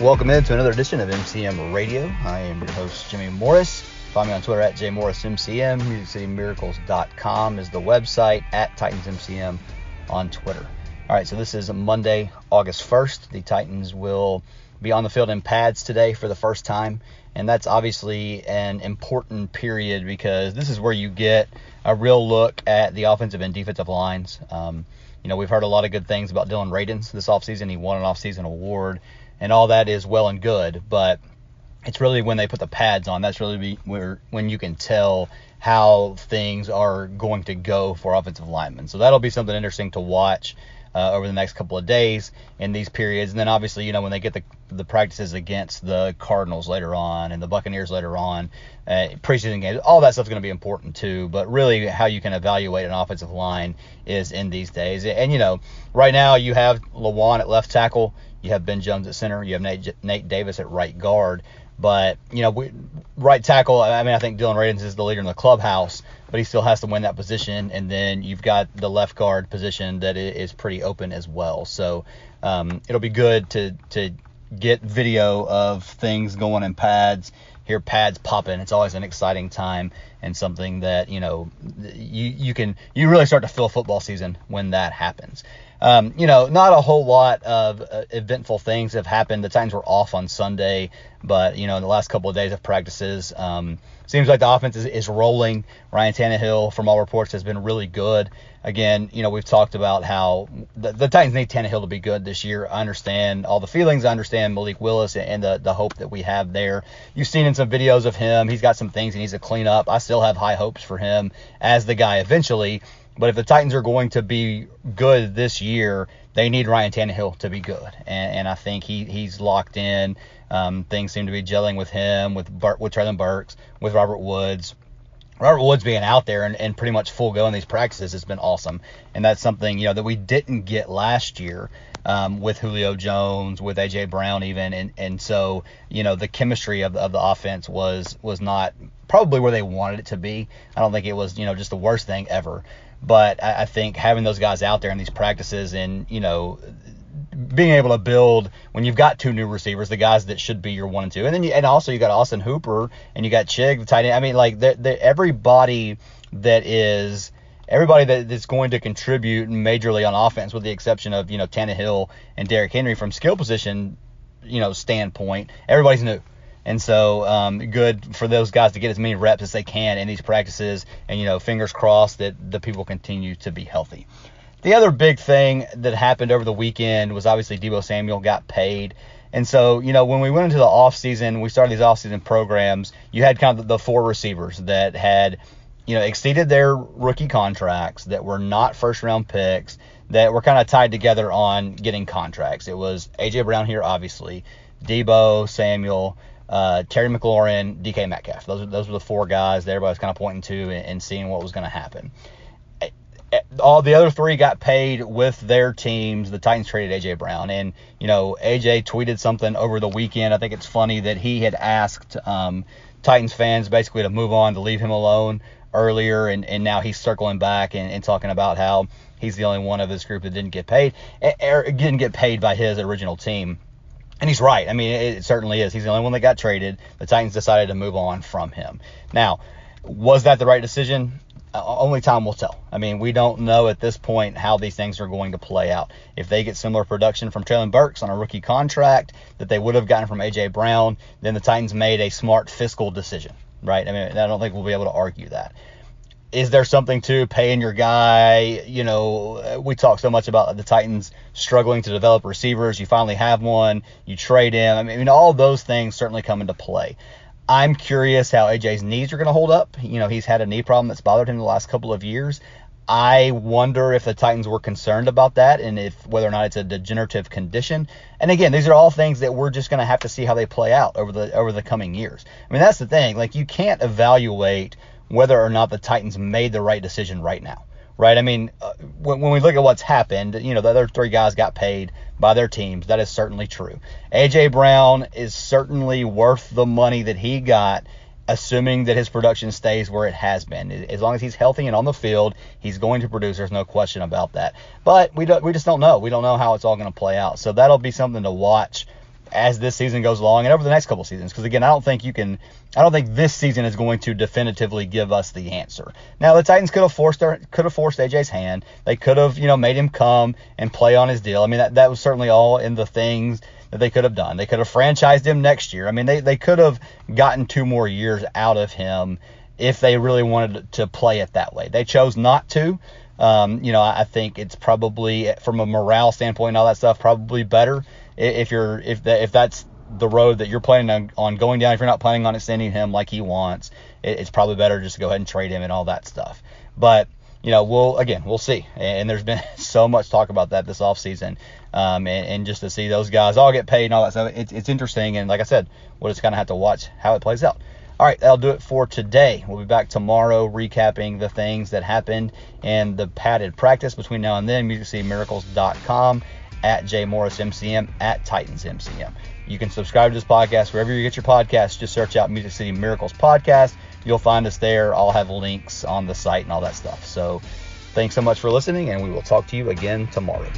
Welcome into another edition of MCM Radio. I am your host, Jimmy Morris. Find me on Twitter at jmorrismcm. MusicCityMiracles.com is the website, at TitansMCM on Twitter. All right, so this is Monday, August 1st. The Titans will be on the field in pads today for the first time, and that's obviously an important period because this is where you get a real look at the offensive and defensive lines. Um, you know, we've heard a lot of good things about Dillon Radunz this offseason. He won an offseason award and all that is well and good, but it's really when they put the pads on that's really where when you can tell how things are going to go for offensive linemen. So that'll be something interesting to watch uh, over the next couple of days in these periods. And then obviously, you know, when they get the the practices against the Cardinals later on and the Buccaneers later on, uh, preseason games, all that stuff's going to be important too. But really, how you can evaluate an offensive line is in these days. And you know, right now you have Lewan at left tackle. You have Ben Jones at center. You have Nate, Nate Davis at right guard. But you know, we, right tackle. I mean, I think Dillon Radunz is the leader in the clubhouse, but he still has to win that position. And then you've got the left guard position that is pretty open as well. So um, it'll be good to to get video of things going in pads, hear pads popping. It's always an exciting time and something that you know you you can you really start to feel football season when that happens. Um, you know, not a whole lot of uh, eventful things have happened. The Titans were off on Sunday, but you know, in the last couple of days of practices, um, seems like the offense is, is rolling. Ryan Tannehill, from all reports, has been really good. Again, you know, we've talked about how the, the Titans need Tannehill to be good this year. I understand all the feelings. I understand Malik Willis and the, the hope that we have there. You've seen in some videos of him, he's got some things he needs to clean up. I still have high hopes for him as the guy eventually. But if the Titans are going to be good this year, they need Ryan Tannehill to be good, and, and I think he he's locked in. Um, things seem to be gelling with him, with Bur- with Treylon Burks, with Robert Woods. Robert Woods being out there and, and pretty much full go in these practices has been awesome, and that's something you know that we didn't get last year um, with Julio Jones, with AJ Brown even, and and so you know the chemistry of of the offense was was not probably where they wanted it to be. I don't think it was you know just the worst thing ever, but I, I think having those guys out there in these practices and, you know, being able to build when you've got two new receivers, the guys that should be your one and two, and then you, and also you got Austin Hooper and you got Chig, the tight end. I mean, like the, the, everybody that is everybody that, that's going to contribute majorly on offense, with the exception of you know Tannehill and Derrick Henry from skill position, you know standpoint, everybody's new. And so, um, good for those guys to get as many reps as they can in these practices. And, you know, fingers crossed that the people continue to be healthy. The other big thing that happened over the weekend was obviously Deebo Samuel got paid. And so, you know, when we went into the offseason, we started these offseason programs, you had kind of the four receivers that had, you know, exceeded their rookie contracts, that were not first round picks, that were kind of tied together on getting contracts. It was A.J. Brown here, obviously, Deebo, Samuel, uh, Terry McLaurin, DK Metcalf. Those, those were the four guys that everybody was kind of pointing to and, and seeing what was going to happen. All the other three got paid with their teams. The Titans traded AJ Brown, and you know AJ tweeted something over the weekend. I think it's funny that he had asked um, Titans fans basically to move on, to leave him alone earlier, and, and now he's circling back and, and talking about how he's the only one of this group that didn't get paid, eh, er, didn't get paid by his original team. And he's right. I mean, it, certainly is. He's the only one that got traded. The Titans decided to move on from him. Now, Was that the right decision? Uh, only time will tell. I mean, we don't know at this point how these things are going to play out. If they get similar production from Treylon Burks on a rookie contract that they would have gotten from AJ Brown, then the Titans made a smart fiscal decision, right? I mean, I don't think we'll be able to argue that. Is there something to paying your guy? You know, we talk so much about the Titans struggling to develop receivers. You finally have one, you trade him. I mean, all those things certainly come into play. I'm curious how AJ's knees are going to hold up. You know, he's had a knee problem that's bothered him the last couple of years. I wonder if the Titans were concerned about that and if whether or not it's a degenerative condition. And again, these are all things that we're just going to have to see how they play out over the over the coming years. I mean, that's the thing. Like you can't evaluate whether or not the Titans made the right decision right now right? I mean, uh, when, when, we look at what's happened, you know, the other three guys got paid by their teams. That is certainly true. AJ Brown is certainly worth the money that he got, assuming that his production stays where it has been. As long as he's healthy and on the field, he's going to produce. There's no question about that. But we don't, we just don't know. We don't know how it's all going to play out. So that'll be something to watch as this season goes along and over the next couple seasons. Because again, I don't think you can. I don't think this season is going to definitively give us the answer. Now the Titans could have forced their, could have forced AJ's hand. They could have you know made him come and play on his deal. I mean that that was certainly all in the things that they could have done. They could have franchised him next year. I mean they they could have gotten two more years out of him if they really wanted to play it that way. They chose not to. Um, you know, I think it's probably from a morale standpoint and all that stuff probably better if you're if that if that's the road that you're planning on, on going down, if you're not planning on extending him like he wants, it, it's probably better just to go ahead and trade him and all that stuff. But you know, we'll again, we'll see. And there's been so much talk about that this offseason. Um, and, and just to see those guys all get paid and all that stuff, it's, it's interesting. And like I said, we'll just kind of have to watch how it plays out. All right, that'll do it for today. We'll be back tomorrow recapping the things that happened and the padded practice between now and then. MusicCityMiracles.com at JMorrisMCM, at TitansMCM. You can subscribe to this podcast wherever you get your podcasts. Just search out Music City Miracles Podcast. You'll find us there. I'll have links on the site and all that stuff. So thanks so much for listening, and we will talk to you again tomorrow.